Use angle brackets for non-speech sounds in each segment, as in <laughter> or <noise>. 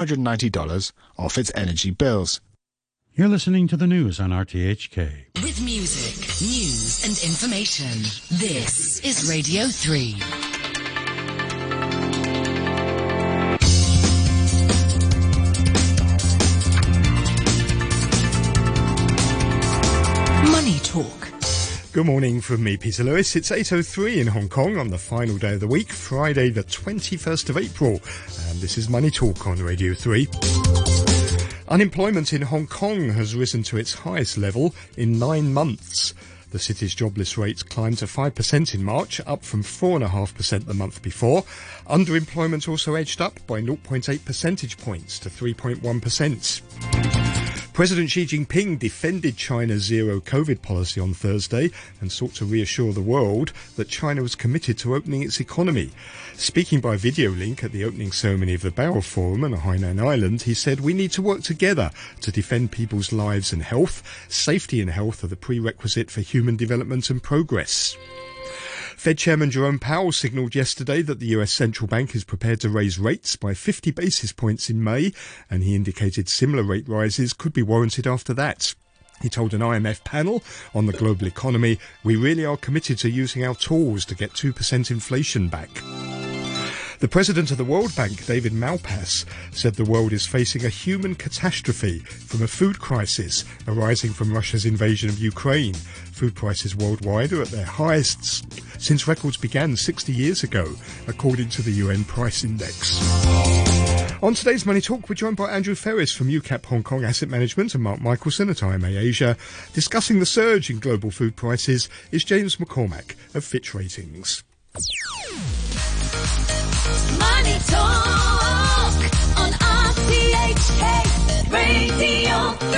$190 off its energy bills. You're listening to the news on RTHK. With music, news, and information. This is Radio 3. Good morning from me, Peter Lewis. It's 8.03 in Hong Kong on the final day of the week, Friday the 21st of April. And this is Money Talk on Radio 3. Unemployment in Hong Kong has risen to its highest level in nine months. The city's jobless rate climbed to 5% in March, up from 4.5% the month before. Underemployment also edged up by 0.8 percentage points to 3.1%. President Xi Jinping defended China's zero COVID policy on Thursday and sought to reassure the world that China was committed to opening its economy. Speaking by video link at the opening ceremony of the Boao Forum on Hainan Island, he said, We need to work together to defend people's lives and health. Safety and health are the prerequisite for human development and progress. Fed Chairman Jerome Powell signalled yesterday that the US central bank is prepared to raise rates by 50 basis points in May, and he indicated similar rate rises could be warranted after that. He told an IMF panel on the global economy, we really are committed to using our tools to get 2% inflation back. The president of the World Bank, David Malpass, said the world is facing a human catastrophe from a food crisis arising from Russia's invasion of Ukraine. Food prices worldwide are at their highest since records began 60 years ago, according to the UN Price Index. On today's Money Talk, we're joined by Andrew Ferris from UCAP Hong Kong Asset Management and Mark Michelson at IMA Asia. Discussing the surge in global food prices is James McCormack of Fitch Ratings. Money Talk on Radio 3.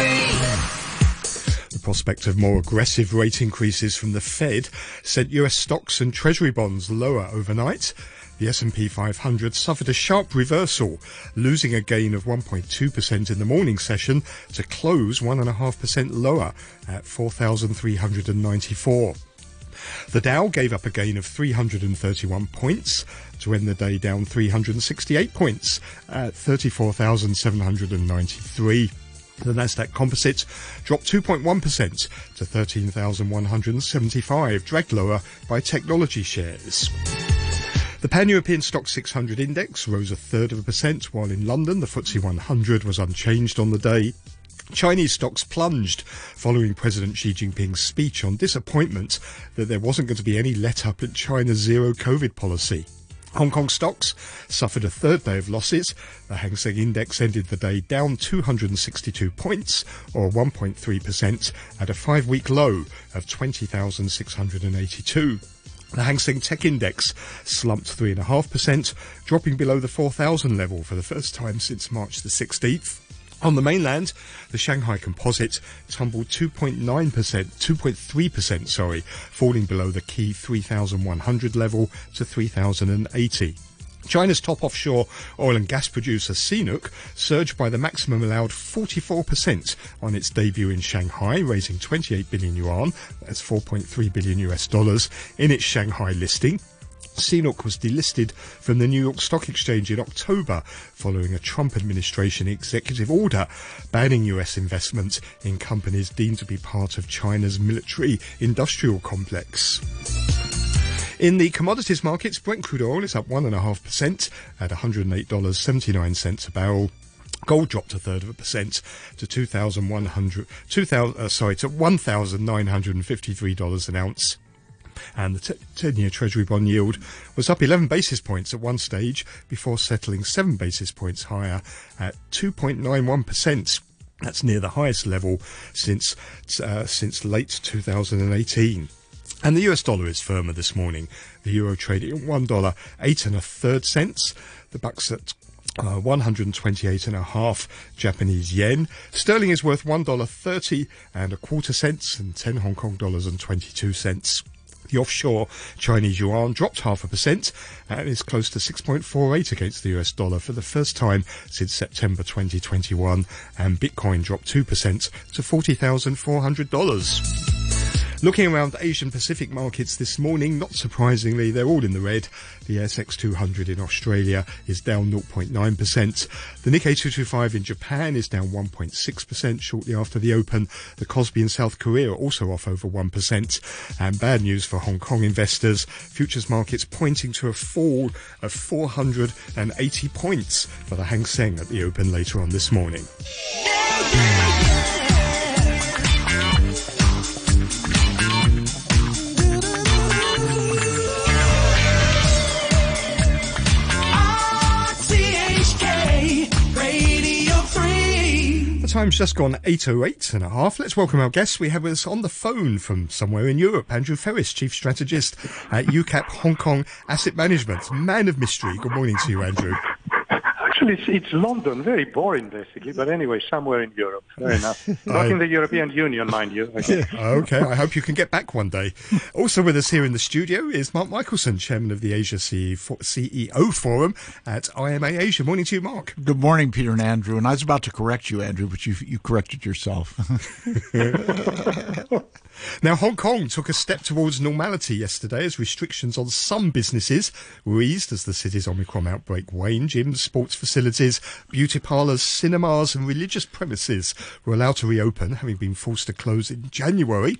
The prospect of more aggressive rate increases from the Fed sent US stocks and treasury bonds lower overnight. The S&P 500 suffered a sharp reversal, losing a gain of 1.2% in the morning session to close 1.5% lower at 4,394. The Dow gave up a gain of 331 points to end the day down 368 points at 34,793. The Nasdaq Composite dropped 2.1% to 13,175, dragged lower by technology shares. The Pan-European Stock 600 index rose a third of a percent, while in London the FTSE 100 was unchanged on the day. Chinese stocks plunged following President Xi Jinping's speech on disappointment that there wasn't going to be any let up in China's zero COVID policy. Hong Kong stocks suffered a third day of losses. The Hang Seng Index ended the day down 262 points, or 1.3%, at a five-week low of 20,682. The Hang Seng Tech Index slumped 3.5%, dropping below the 4,000 level for the first time since March the 16th. On the mainland, the Shanghai Composite tumbled 2.9%, 2.3%, sorry, falling below the key 3,100 level to 3,080. China's top offshore oil and gas producer CNOOC surged by the maximum allowed 44% on its debut in Shanghai, raising 28 billion yuan, that's 4.3 billion US dollars, in its Shanghai listing. CNOOC was delisted from the New York Stock Exchange in October following a Trump administration executive order banning US investments in companies deemed to be part of China's military industrial complex. In the commodities markets, Brent crude oil is up 1.5% at $108.79 a barrel. Gold dropped a third of a percent to 2,100, 2,000, uh, sorry, to $1,953 an ounce and the 10 year Treasury bond yield was up 11 basis points at one stage before settling 7 basis points higher at 2.91%. That's near the highest level since uh, since late 2018. And the US dollar is firmer this morning. The euro trading at one dollar eight and a third cents. The bucks at uh, 128 and a half Japanese yen. Sterling is worth one dollar thirty and a quarter cents, and 10 Hong Kong dollars and 22 cents. The offshore Chinese yuan dropped half a percent and is close to 6.48 against the US dollar for the first time since September 2021. And Bitcoin dropped 2% to $40,400. Looking around Asian Pacific markets this morning, not surprisingly, they're all in the red. The ASX 200 in Australia is down 0.9%. The Nikkei 225 in Japan is down 1.6% shortly after the open. The Kospi in South Korea are also off over 1%. And bad news for Hong Kong investors. Futures markets pointing to a fall of 480 points for the Hang Seng at the open later on this morning. Time's just gone 8.08 and a half. Let's welcome our guests. We have with us on the phone from somewhere in Europe, Andrew Ferris, Chief Strategist at UCAP Hong Kong Asset Management. Man of mystery. Good morning to you, Andrew. Actually, it's, it's London. Very boring, basically. But anyway, somewhere in Europe. Fair enough. <laughs> Not in the European Union, mind you. Okay. <laughs> Oh, okay, I hope you can get back one day. Also with us here in the studio is Mark Michelson, Chairman of the Asia CE CEO Forum at IMA Asia. Morning to you, Mark. Good morning, Peter and Andrew. And I was about to correct you, Andrew, but you you corrected yourself. <laughs> Now, Hong Kong took a step towards normality yesterday as restrictions on some businesses were eased as the city's Omicron outbreak waned. Gyms, sports facilities, beauty parlours, cinemas, and religious premises were allowed to reopen, having been forced to close in January.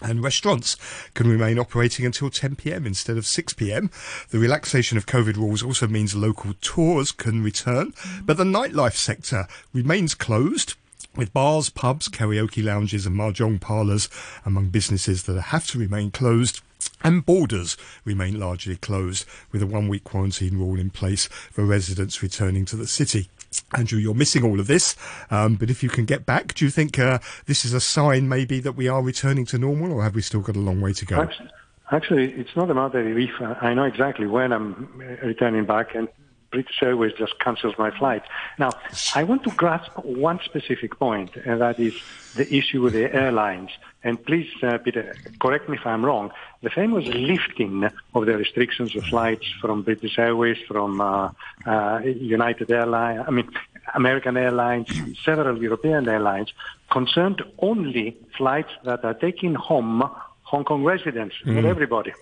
And restaurants can remain operating until 10 pm instead of 6 pm. The relaxation of COVID rules also means local tours can return, but the nightlife sector remains closed with bars, pubs, karaoke lounges and mahjong parlours among businesses that have to remain closed. And borders remain largely closed, with a one week quarantine rule in place for residents returning to the city. Andrew, you're missing all of this, um, but if you can get back, do you think uh, this is a sign maybe that we are returning to normal, or have we still got a long way to go? Actually, actually, it's not a matter of if. I know exactly when I'm uh, returning back, and British Airways just cancels my flight. Now, I want to grasp one specific point, and that is the issue with the airlines. And please, uh, Peter, correct me if I'm wrong. The famous lifting of the restrictions of flights from British Airways, from uh, uh, United Airlines, I mean, American Airlines, several European airlines, concerned only flights that are taking home Hong Kong residents, not everybody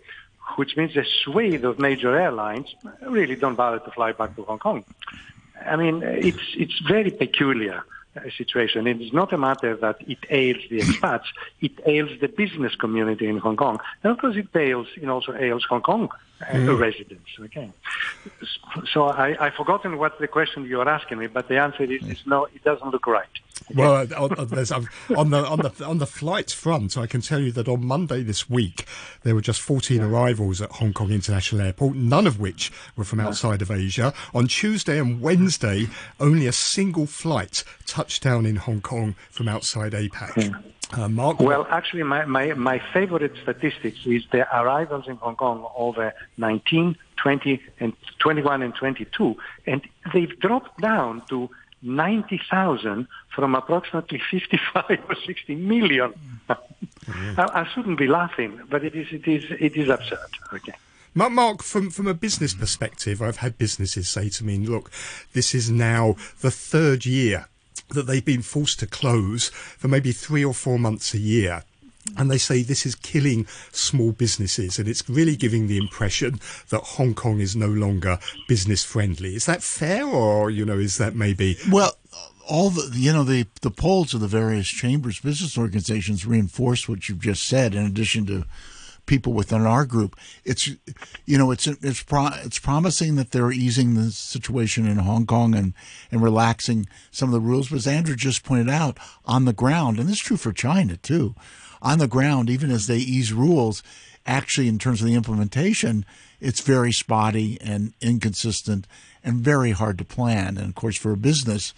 which means a swathe of major airlines really don't bother to fly back to Hong Kong. I mean, it's it's very peculiar uh, situation. It is not a matter that it ails the expats; it ails the business community in Hong Kong, and of course, it ails it also ails Hong Kong uh, residents. Okay, so I I've forgotten what the question you are asking me, but the answer is, is no. It doesn't look right. Well, uh, on, on- um, on the on the on the flight front, I can tell you that on Monday this week there were just 14 arrivals at Hong Kong International Airport, none of which were from outside of Asia. On Tuesday and Wednesday, only a single flight touched down in Hong Kong from outside APAC. Uh, Mark, Well, actually, my, my, my favorite statistics is the arrivals in Hong Kong over 19, 20, and 21 and 22, and they've dropped down to 90,000 from approximately 55 or 60 million. Mm. I, I shouldn't be laughing, but it is, it is, it is absurd. Okay. Mark, from from a business perspective, I've had businesses say to me, "Look, this is now the third year that they've been forced to close for maybe three or four months a year." And they say this is killing small businesses and it's really giving the impression that Hong Kong is no longer business friendly. Is that fair or, you know, is that maybe well, all the you know the the polls of the various chambers, business organizations reinforce what you've just said. In addition to people within our group, it's you know it's it's pro- it's promising that they're easing the situation in Hong Kong and and relaxing some of the rules. But as Andrew just pointed out, on the ground, and this is true for China too, on the ground, even as they ease rules, actually in terms of the implementation, it's very spotty and inconsistent and very hard to plan. And of course, for a business,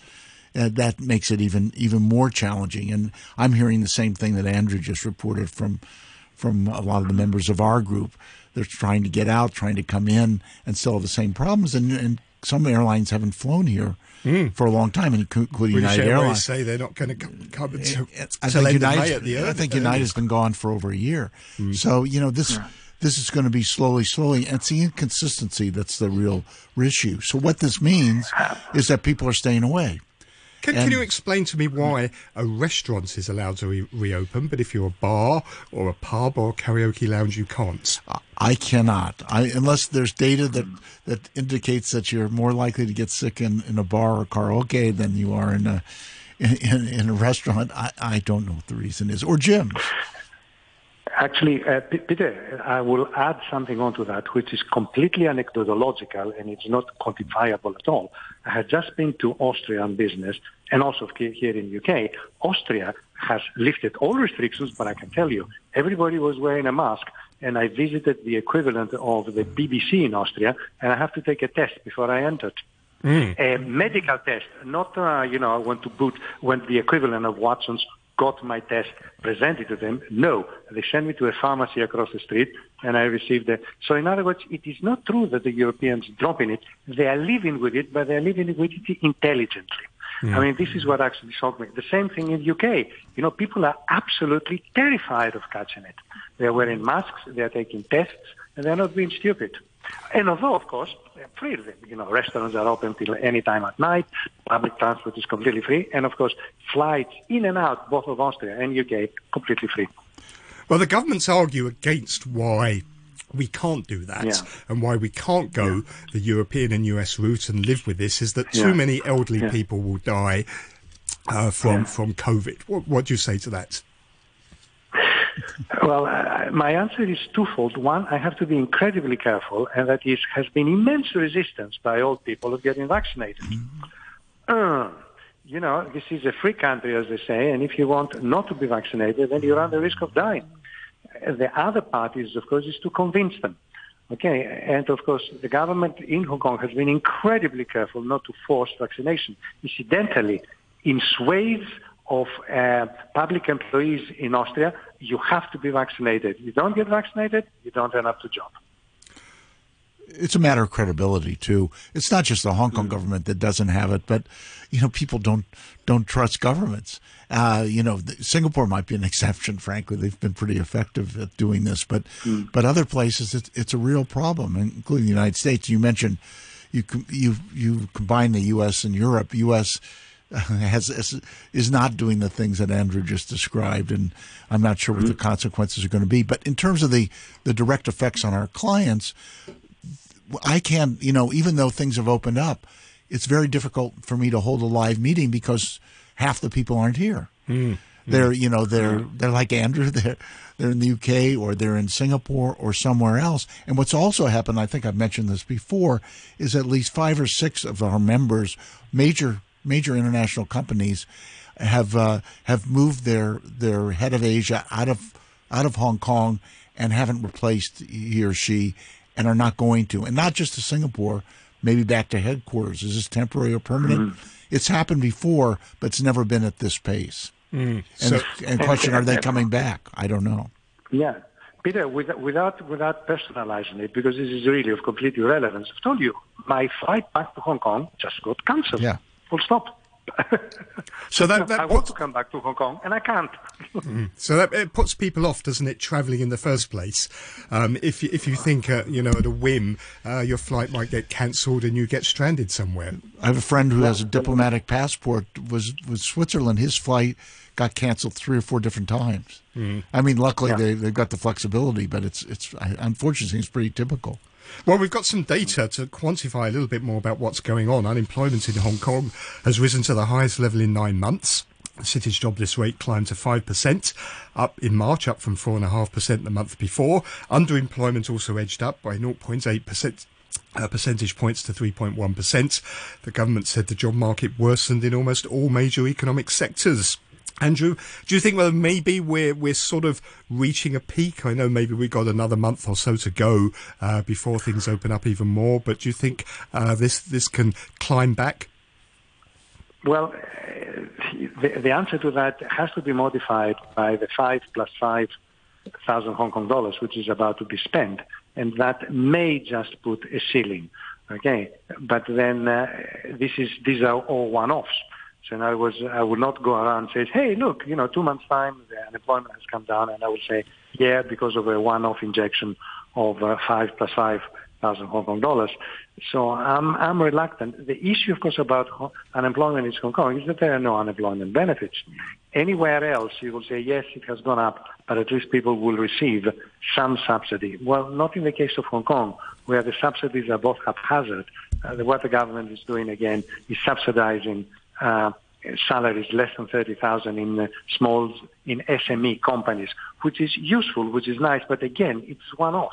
uh, that makes it even even more challenging. And I'm hearing the same thing that Andrew just reported from from a lot of the members of our group. They're trying to get out, trying to come in, and still have the same problems. And, and some airlines haven't flown here Mm. for a long time, including. British United Airways Airlines. say they're not going to come, come until, eh, eh, I till think end of May United. at the I think eh? United's been gone for over a year. Mm. So you know this. This is going to be slowly, slowly. And it's the inconsistency that's the real issue. So what this means is that people are staying away, Can, can you explain to me why a restaurant is allowed to re- reopen, but if you're a bar or a pub or a karaoke lounge, you can't? I cannot. I unless there's data that that indicates that you're more likely to get sick in, in a bar or karaoke than you are in a in, in a restaurant. I, I don't know what the reason is. Or gyms. Actually, uh, P- Peter, I will add something onto that, which is completely anecdotological and it's not quantifiable at all. I had just been to Austria on business and also here in UK. Austria has lifted all restrictions, but I can tell you, everybody was wearing a mask and I visited the equivalent of the BBC in Austria and I have to take a test before I entered. A medical test, not, uh, you know, I went to boot went the equivalent of Watson's got my test presented to them. No, they sent me to a pharmacy across the street and I received it. So in other words, it is not true that the Europeans dropping it. They are living with it, but they are living with it intelligently. I mean, this is what actually shocked me. The same thing in the UK. You know, people are absolutely terrified of catching it. They are wearing masks, they are taking tests, and they're not being stupid. And although, of course, they're free, you know, restaurants are open till any time at night, public transport is completely free, and of course, flights in and out, both of Austria and UK, completely free. Well, the governments argue against why we can't do that Yeah. and why we can't go the European and US route and live with this is that too Yeah. many elderly Yeah. people will die uh, from, Yeah. from COVID. What, what do you say to that? Well, uh, my answer is twofold. One, I have to be incredibly careful, and that is has been immense resistance by old people of getting vaccinated. Uh, you know, this is a free country, as they say, and if you want not to be vaccinated, then you run the risk of dying. The other part is, of course, is to convince them. Okay, and of course, the government in Hong Kong has been incredibly careful not to force vaccination. Incidentally, in swathes of uh, public employees in Austria, you have to be vaccinated. You don't get vaccinated, you don't end up to job. It's a matter of credibility too. It's not just the Hong Kong government that doesn't have it, but you know people don't don't trust governments. Uh, you know, Singapore might be an <laughs> exception. Frankly, they've been pretty effective at doing this, but but other places it's, it's a real problem, including the United States. You mentioned you you you combine the U.S. and Europe. U.S. <laughs> has is, is not doing the things that Andrew just described, and I'm not sure what the mm-hmm. consequences are going to be. But in terms of the the direct effects on our clients, I can't, you know, even though things have opened up, it's very difficult for me to hold a live meeting because half the people aren't here. Mm-hmm. They're, you know, they're they're like Andrew. <laughs> They're they're in the UK or they're in Singapore or somewhere else. And what's also happened, I think I've mentioned this before, is at least five or six of our members, major major international companies, have uh, have moved their their head of Asia out of out of Hong Kong and haven't replaced he or she and are not going to. And not just to Singapore, maybe back to headquarters. Is this temporary or permanent? It's happened before, but it's never been at this pace. And, So- and question, are they coming back? I don't know. Yeah. Peter, without, without, without personalizing it, because this is really of complete irrelevance, I've told you, my flight back to Hong Kong just got cancelled. Yeah. Full stop. So that, <laughs> I that want puts, to come back to Hong Kong, and I can't. so that it puts people off, doesn't it, travelling in the first place? Um, if you, if you think, uh, you know, at a whim, uh, your flight might get cancelled and you get stranded somewhere. I have a friend who has a diplomatic passport. Was was Switzerland? His flight got canceled three or four different times. I mean, luckily Yeah. they they've got the flexibility, but it's it's I- unfortunately it's pretty typical. Well, we've got some data to quantify a little bit more about what's going on. Unemployment in Hong Kong has risen to the highest level in nine months. The city's jobless rate climbed to 5%, up in March, up from 4.5% the month before. Underemployment also edged up by 0.8%. Uh, percentage points to 3.1%. The government said the job market worsened in almost all major economic sectors. Andrew, do you think well maybe we're we're sort of reaching a peak? I know maybe we got another month or so to go uh, before things open up even more, but do you think uh, this this can climb back? Well, uh, the, the answer to that has to be modified by the five plus five thousand Hong Kong dollars, which is about to be spent, and that may just put a ceiling. Okay, but then uh, this is these are all one-offs. So other words, I would not go around and say, "Hey, look, you know, two months time the unemployment has come down," and I would say, "Yeah, because of a one-off injection of uh, five plus five thousand Hong Kong dollars. So I'm I'm reluctant. The issue, of course, about unemployment in Hong Kong is that there are no unemployment benefits. Anywhere else, you will say yes, it has gone up, but at least people will receive some subsidy. Well, not in the case of Hong Kong, where the subsidies are both haphazard. Uh, what the government is doing again is subsidizing. Uh, salaries less than 30,000 in uh, small, in SME companies, which is useful, which is nice, but again, it's one off.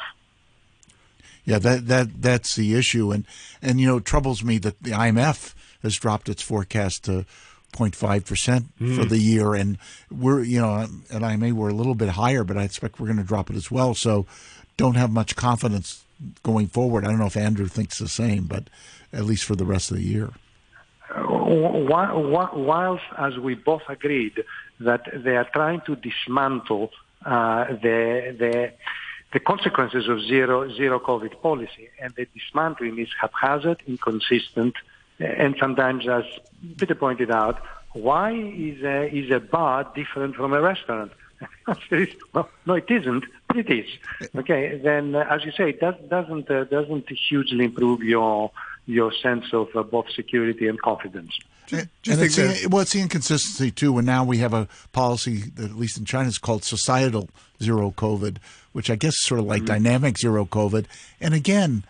Yeah, that that that's the issue, and and you know it troubles me that the IMF has dropped its forecast to 0.5 percent for the year, and we're you know at IMA we're a little bit higher, but I expect we're going to drop it as well. So don't have much confidence going forward. I don't know if Andrew thinks the same, but at least for the rest of the year. Whi- whi- Whilst, as we both agreed, that they are trying to dismantle uh, the, the the consequences of zero zero COVID policy, and the dismantling is haphazard, inconsistent, and sometimes, as Peter pointed out, why is a, is a bar different from a restaurant? <laughs> Well, no, it isn't, but it is. Okay, then, as you say, it does, doesn't uh, doesn't hugely improve your your sense of uh, both security and confidence. and think it's that- well, it's the inconsistency too. When now we have a policy that, at least in China, is called societal zero COVID, which I guess is sort of like dynamic zero COVID. And again,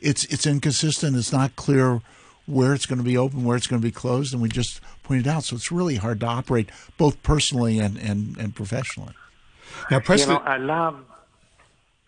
it's it's inconsistent. It's not clear where it's going to be open, where it's going to be closed, and we just pointed out. So it's really hard to operate both personally and and, and professionally. Now, You know, I love.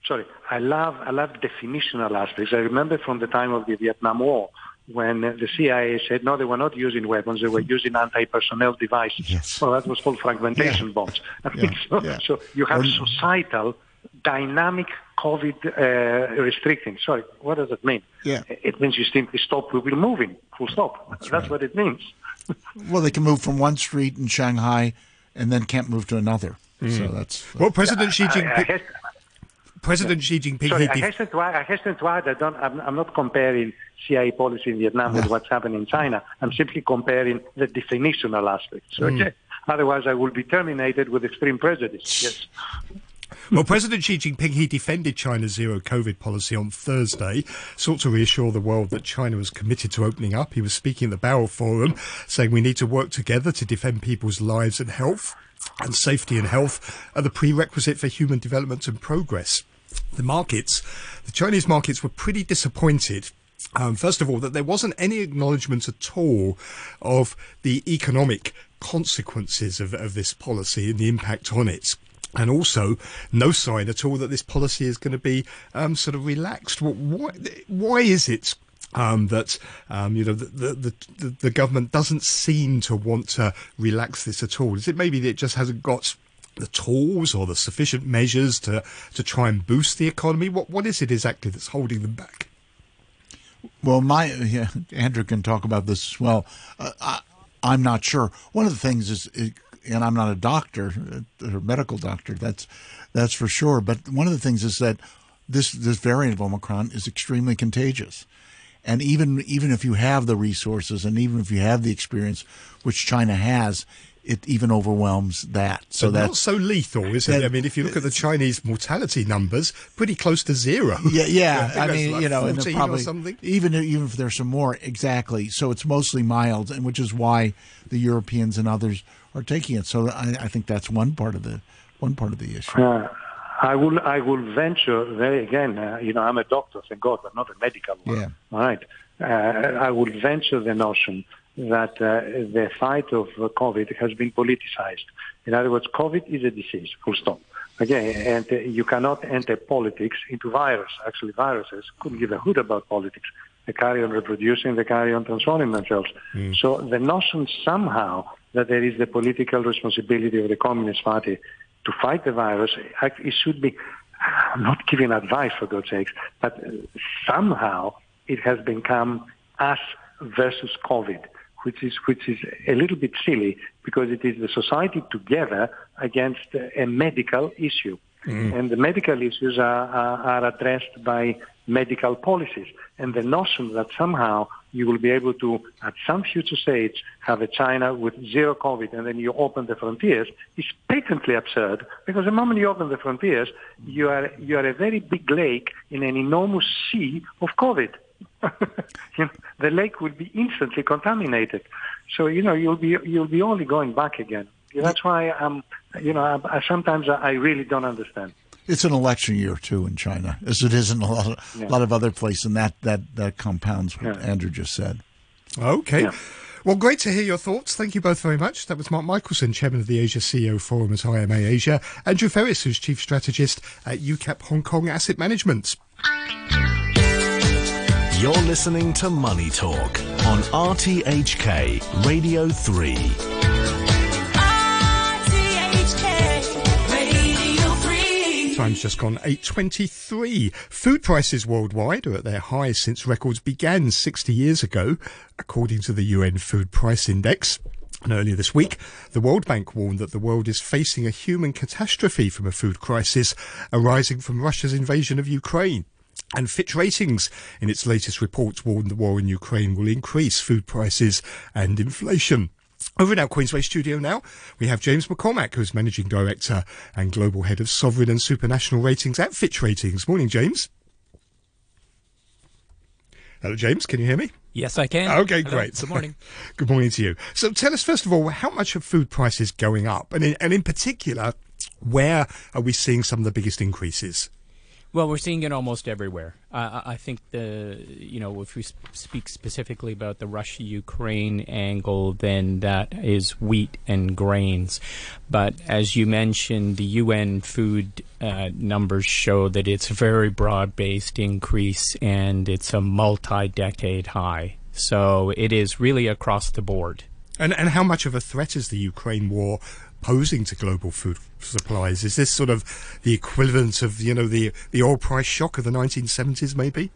Sorry, I love I love definitional aspects. I remember from the time of the Vietnam War when uh, the CIA said no, they were not using weapons; they were using anti-personnel devices. Yes. Well, that was called fragmentation bombs. I <laughs> mean, Yeah, <laughs> so, yeah. so you have Or- societal, dynamic COVID uh, restricting. Sorry, what does that mean? Yeah. It means you simply stop We people moving. Full stop. That's, right. what it means. <laughs> Well, they can move from one street in Shanghai and then can't move to another. So that's well, President Xi I- I Jinping, has- President Xi Jinping, Sorry, he I hasten to add, I hasten to add I don't, I'm, I'm not comparing CIA policy in Vietnam with what's happening in China. I'm simply comparing the definitional aspects. Hmm. Okay? Otherwise, I will be terminated with extreme prejudice. Yes. Well, President Xi Jinping, he defended China's zero COVID policy on Thursday, sought to reassure the world that China was committed to opening up. He was speaking at the Boao Forum, saying we need to work together to defend people's lives and health. And safety and health are the prerequisite for human development and progress. The markets, the Chinese markets were pretty disappointed um, first of all, that there wasn't any acknowledgement at all of the economic consequences of, of this policy and the impact on it. And also, no sign at all that this policy is going to be um, sort of relaxed. Wh- Why, why is it um, that um, you know the, the, the, the government doesn't seem to want to relax this at all? Is it maybe that it just hasn't got the tools or the sufficient measures to, to try and boost the economy? What what is it exactly that's holding them back? Well, my <laughs> yeah, Andrew can talk about this as well. Uh, I, I'm not sure. One of the things is, and I'm not a doctor uh, or medical doctor. That's that's for sure. But one of the things is that this this variant of Omicron is extremely contagious, and even even if you have the resources and even if you have the experience, which China has, it even overwhelms that. So But not so lethal, is it? I mean, if you look at the Chinese mortality numbers, pretty close to zero. Yeah, yeah. <laughs> I I, mean, like you know, and probably something. even even if there's some more, exactly. So it's mostly mild, and which is why the Europeans and others are taking it. So I, I think that's one part of the one part of the issue. Uh, I will. I will venture. There again, uh, you know, I'm a doctor, thank God, but not a medical one. Yeah. All right. Uh, I will venture the notion that uh, the fight of uh, COVID has been politicized. In other words, COVID is a disease. Full stop. Okay, and uh, you cannot enter politics into virus. Actually, viruses couldn't give a hoot about politics. They carry on reproducing. They carry on transforming themselves. So the notion somehow that there is the political responsibility of the Communist Party to fight the virus, it should be, I'm not giving advice for God's sakes, but somehow it has become us versus COVID, which is, which is a little bit silly because it is the society together against a medical issue. Mm. And the medical issues are, are, are addressed by medical policies. And the notion that somehow you will be able to, at some future stage, have a China with zero COVID and then you open the frontiers is patently absurd because the moment you open the frontiers, you are, you are a very big lake in an enormous sea of COVID. <laughs> you know, the lake will be instantly contaminated. So, you know, you'll be, you'll be only going back again. That's why I'm, you know, I, I sometimes I really don't understand. It's an election year too in China, as it is in a lot of, Yeah. lot of other places, and that that that compounds what Yeah. Andrew just said. Okay. Yeah. Well, great to hear your thoughts. Thank you both very much. That was Mark Michelson, Chairman of the Asia CEO Forum at IMA Asia, Andrew Ferris, who's Chief Strategist at UCAP Hong Kong Asset Management. You're listening to Money Talk on RTHK Radio 3. RTHK Radio 3. Time's just gone 8.23. Food prices worldwide are at their highest since records began 60 years ago, according to the UN Food Price Index. And earlier this week, the World Bank warned that the world is facing a human catastrophe from a food crisis arising from Russia's invasion of Ukraine. And Fitch Ratings, in its latest report, warned the war in Ukraine will increase food prices and inflation. Over in our Queensway studio now, we have James McCormack, who's Managing Director and Global Head of Sovereign and Supranational Ratings at Fitch Ratings. Morning, James. Hello, James. Can you hear me? Yes, I can. Okay, Hello. great. Good morning. <laughs> Good morning to you. So tell us, first of all, how much are food prices going up? And in, and in particular, where are we seeing some of the biggest increases? Well, we're seeing it almost everywhere. Uh, I think the you know if we speak specifically about the Russia-Ukraine angle, then that is wheat and grains. But as you mentioned, the UN food uh, numbers show that it's a very broad-based increase and it's a multi-decade high. So it is really across the board. And and how much of a threat is the Ukraine war posing to global food supplies? Is this sort of the equivalent of you know the the oil price shock of the 1970s, maybe?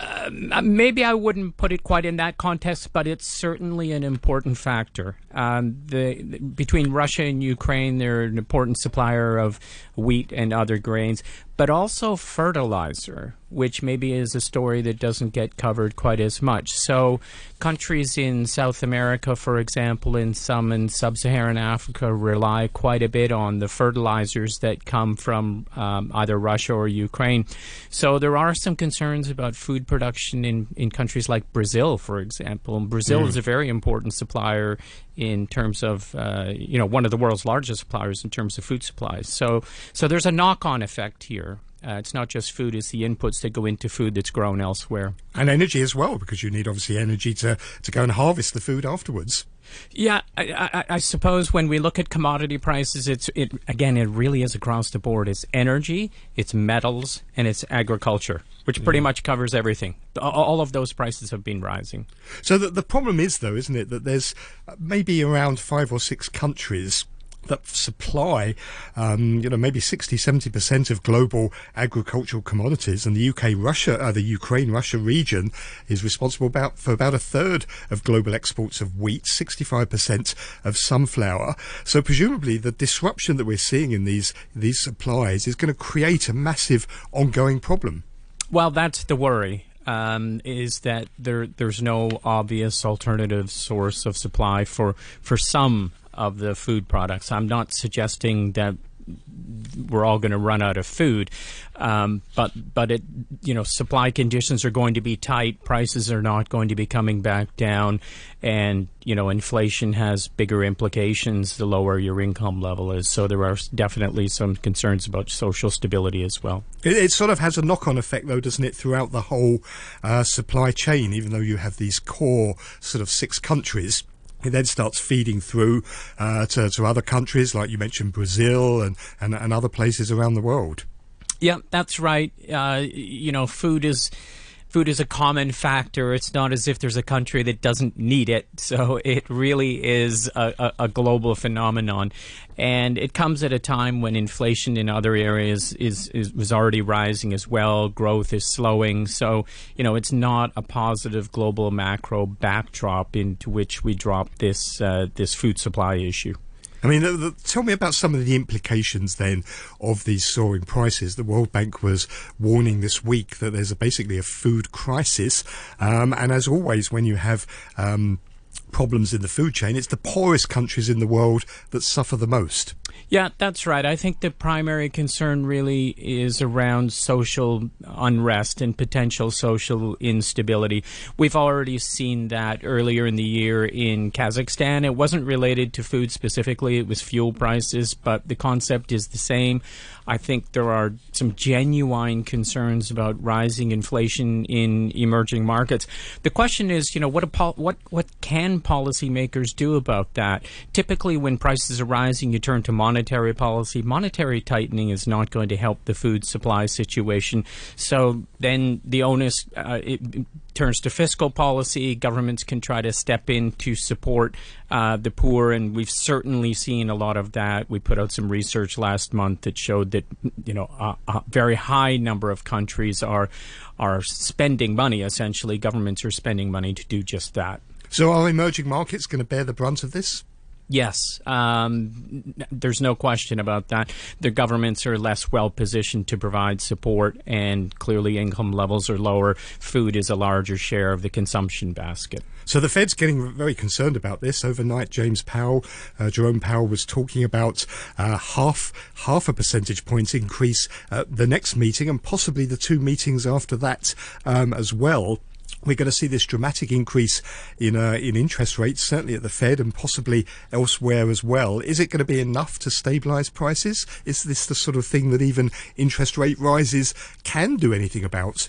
Uh, maybe I wouldn't put it quite in that context, but it's certainly an important factor. Um, the, the- between Russia and Ukraine, they're an important supplier of wheat and other grains, but also fertilizer, which maybe is a story that doesn't get covered quite as much. So, countries in South America, for example, and some in sub-Saharan Africa, rely quite a bit on the fertilizers that come from um, either Russia or Ukraine. So there are some concerns about food production in, in countries like Brazil, for example. And Brazil is a very important supplier in terms of uh, you know one of the world's largest suppliers in terms of food supplies. So so there's a knock-on effect here. Uh, it's not just food; it's the inputs that go into food that's grown elsewhere. And energy as well, because you need obviously energy to, to go and harvest the food afterwards. Yeah, I, I, I suppose when we look at commodity prices, it's it again. It really is across the board. It's energy, it's metals, and it's agriculture, which pretty much covers everything. All of those prices have been rising. So the, the problem is, though, isn't it, that there's maybe around five or six countries that supply, um, you know, maybe 60, 70% of global agricultural commodities. And the UK, Russia, uh, the Ukraine, Russia region is responsible about, for about a third of global exports of wheat, 65% of sunflower. So presumably the disruption that we're seeing in these, these supplies is going to create a massive ongoing problem. Well, that's the worry. Um, is that there? There's no obvious alternative source of supply for for some of the food products. I'm not suggesting that we're all going to run out of food, um, but but it you know supply conditions are going to be tight. Prices are not going to be coming back down, and you know inflation has bigger implications the lower your income level is. So there are definitely some concerns about social stability as well. It, it sort of has a knock-on effect, though, doesn't it, throughout the whole uh, supply chain? Even though you have these core sort of six countries, it then starts feeding through uh, to, to other countries, like you mentioned, Brazil and, and, and other places around the world. Yeah, that's right. Uh, you know, food is food is a common factor. It's not as if there's a country that doesn't need it. So it really is a, a, a global phenomenon, and it comes at a time when inflation in other areas is, is was already rising as well. Growth is slowing. So you know, it's not a positive global macro backdrop into which we drop this uh, this food supply issue. I mean, the, tell me about some of the implications then of these soaring prices. The World Bank was warning this week that there's a, basically a food crisis, um, and as always, when you have um, problems in the food chain, it's the poorest countries in the world that suffer the most. Yeah, that's right. I think the primary concern really is around social unrest and potential social instability. We've already seen that earlier in the year in Kazakhstan. It wasn't related to food specifically, it was fuel prices, but the concept is the same. I think there are some genuine concerns about rising inflation in emerging markets. The question is, you know, what pol- what what can policymakers do about that? Typically, when prices are rising, you turn to monetary policy. Monetary tightening is not going to help the food supply situation. So then the onus uh, turns to fiscal policy. Governments can try to step in to support uh, the poor, and we've certainly seen a lot of that. We put out some research last month that showed that you know a, a very high number of countries are are spending money. Essentially, governments are spending money to do just that. So, are emerging markets going to bear the brunt of this? Yes, um, there's no question about that. The governments are less well positioned to provide support, and clearly income levels are lower. Food is a larger share of the consumption basket. So the Fed's getting very concerned about this. Overnight, James Powell, uh, Jerome Powell, was talking about uh, half half a percentage point increase at the next meeting, and possibly the two meetings after that um, as well we're going to see this dramatic increase in uh, in interest rates, certainly at the Fed and possibly elsewhere as well. Is it going to be enough to stabilise prices? Is this the sort of thing that even interest rate rises can do anything about?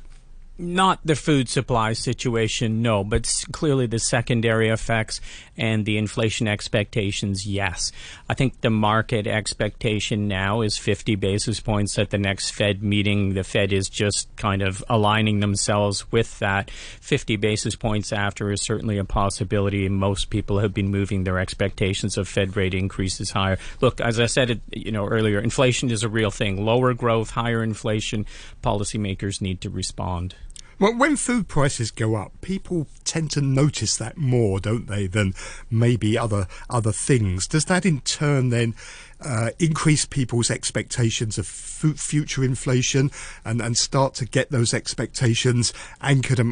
Not the food supply situation, no, but clearly the secondary effects and the inflation expectations, yes. I think the market expectation now is 50 basis points at the next Fed meeting. The Fed is just kind of aligning themselves with that. 50 basis points after is certainly a possibility. Most people have been moving their expectations of Fed rate increases higher. Look, as I said, you know earlier, inflation is a real thing. Lower growth, higher inflation. Policymakers need to respond. Well, when food prices go up, people tend to notice that more, don't they, than maybe other other things. Does that in turn then uh, increase people's expectations of f- future inflation and, and start to get those expectations anchored at,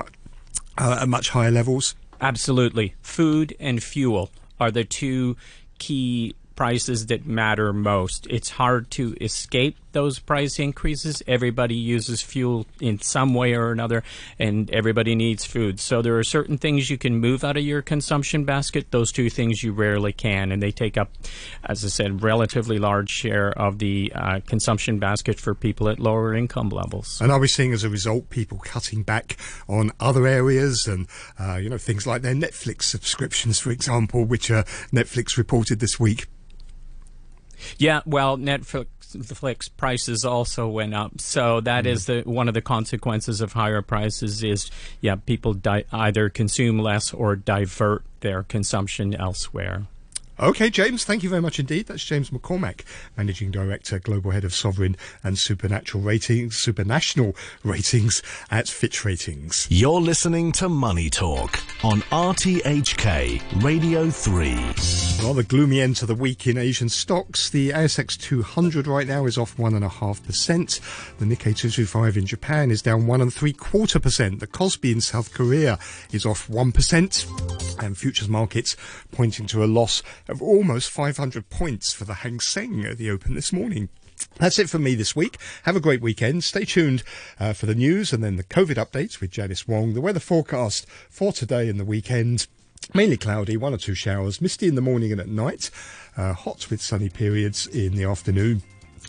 uh, at much higher levels? Absolutely. Food and fuel are the two key prices that matter most. It's hard to escape those price increases. Everybody uses fuel in some way or another, and everybody needs food. So there are certain things you can move out of your consumption basket. Those two things you rarely can, and they take up, as I said, relatively large share of the uh, consumption basket for people at lower income levels. And are we seeing as a result people cutting back on other areas and uh, you know things like their Netflix subscriptions, for example, which uh, Netflix reported this week? Yeah, well, Netflix prices also went up, so that mm. is the one of the consequences of higher prices. Is yeah, people di- either consume less or divert their consumption elsewhere. Okay, James, thank you very much indeed. That's James McCormack, Managing Director, Global Head of Sovereign and Supernatural Ratings, Supranational Ratings at Fitch Ratings. You're listening to Money Talk on RTHK Radio 3. Rather gloomy end to the week in Asian stocks. The ASX 200 right now is off 1.5%. The Nikkei 225 in Japan is down one and three quarter percent. The Kospi in South Korea is off 1%. And futures markets pointing to a loss of almost 500 points for the Hang Seng at the open this morning. That's it for me this week. Have a great weekend. Stay tuned uh, for the news and then the COVID updates with Janice Wong. The weather forecast for today and the weekend. Mainly cloudy, one or two showers, misty in the morning and at night, uh, hot with sunny periods in the afternoon.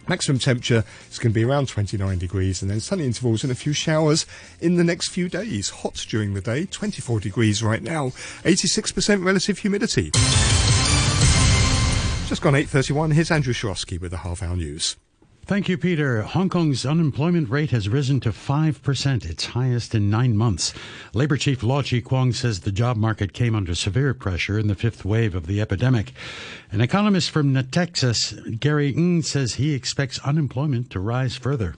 Maximum temperature is going to be around 29 degrees and then sunny intervals and a few showers in the next few days. Hot during the day, 24 degrees right now, 86% relative humidity. Just gone 8.31, here's Andrew Shorosky with the half hour news. Thank you, Peter. Hong Kong's unemployment rate has risen to 5%, its highest in nine months. Labor Chief Law Chi Kwong says the job market came under severe pressure in the fifth wave of the epidemic. An economist from Natixis, Gary Ng, says he expects unemployment to rise further.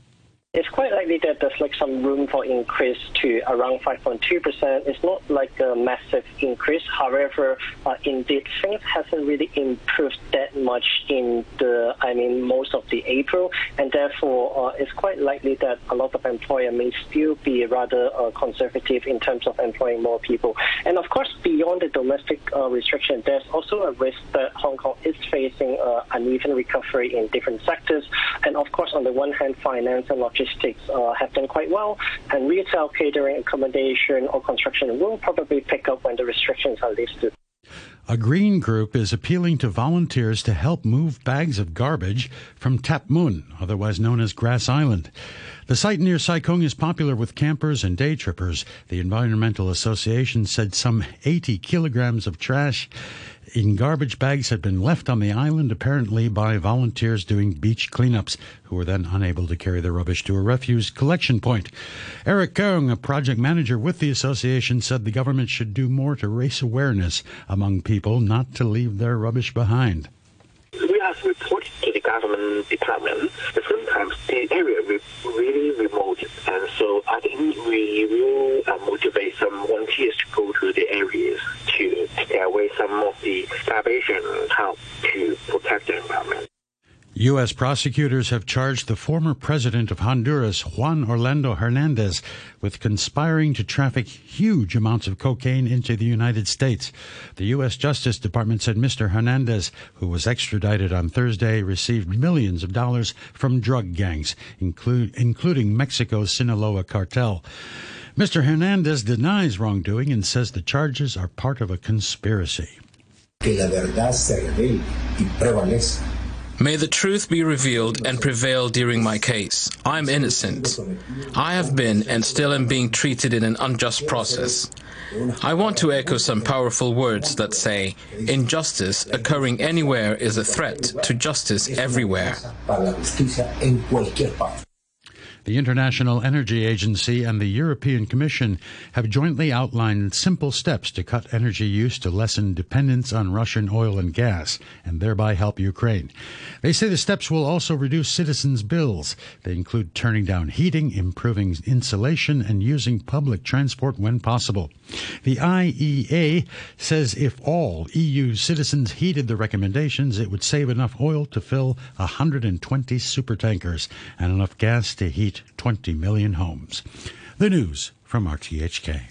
It's quite likely that there's like some room for increase to around 5.2%. It's not like a massive increase. However, uh, indeed, things hasn't really improved that much in the, I mean, most of the April, and therefore uh, it's quite likely that a lot of employer may still be rather uh, conservative in terms of employing more people. And of course, beyond the domestic uh, restriction, there's also a risk that Hong Kong is facing uh, uneven recovery in different sectors. And of course, on the one hand, finance and logistics uh, have done quite well, and retail, catering, accommodation, or construction will probably pick up when the restrictions are lifted. A green group is appealing to volunteers to help move bags of garbage from Tap Mun, otherwise known as Grass Island. The site near Sai Kung is popular with campers and day trippers. The Environmental Association said some 80 kilograms of trash in garbage bags had been left on the island, apparently by volunteers doing beach cleanups, who were then unable to carry the rubbish to a refuse collection point. Eric Keung, a project manager with the association, said the government should do more to raise awareness among people not to leave their rubbish behind. We have reported to the government department. Sometimes the area is really remote, and so I think we will uh, motivate some volunteers to go to the areas to take away some of the starvation help to protect the environment. U.S. prosecutors have charged the former president of Honduras, Juan Orlando Hernandez, with conspiring to traffic huge amounts of cocaine into the United States. The U.S. Justice Department said Mr. Hernandez, who was extradited on Thursday, received millions of dollars from drug gangs, include, including Mexico's Sinaloa cartel. Mr. Hernandez denies wrongdoing and says the charges are part of a conspiracy. Que la verdad se revele y prevalezca. May the truth be revealed and prevail during my case. I am innocent. I have been and still am being treated in an unjust process. I want to echo some powerful words that say, injustice occurring anywhere is a threat to justice everywhere. The International Energy Agency and the European Commission have jointly outlined simple steps to cut energy use to lessen dependence on Russian oil and gas and thereby help Ukraine. They say the steps will also reduce citizens' bills. They include turning down heating, improving insulation, and using public transport when possible. The IEA says if all EU citizens heeded the recommendations, it would save enough oil to fill 120 supertankers and enough gas to heat 20 million homes. The news from RTHK.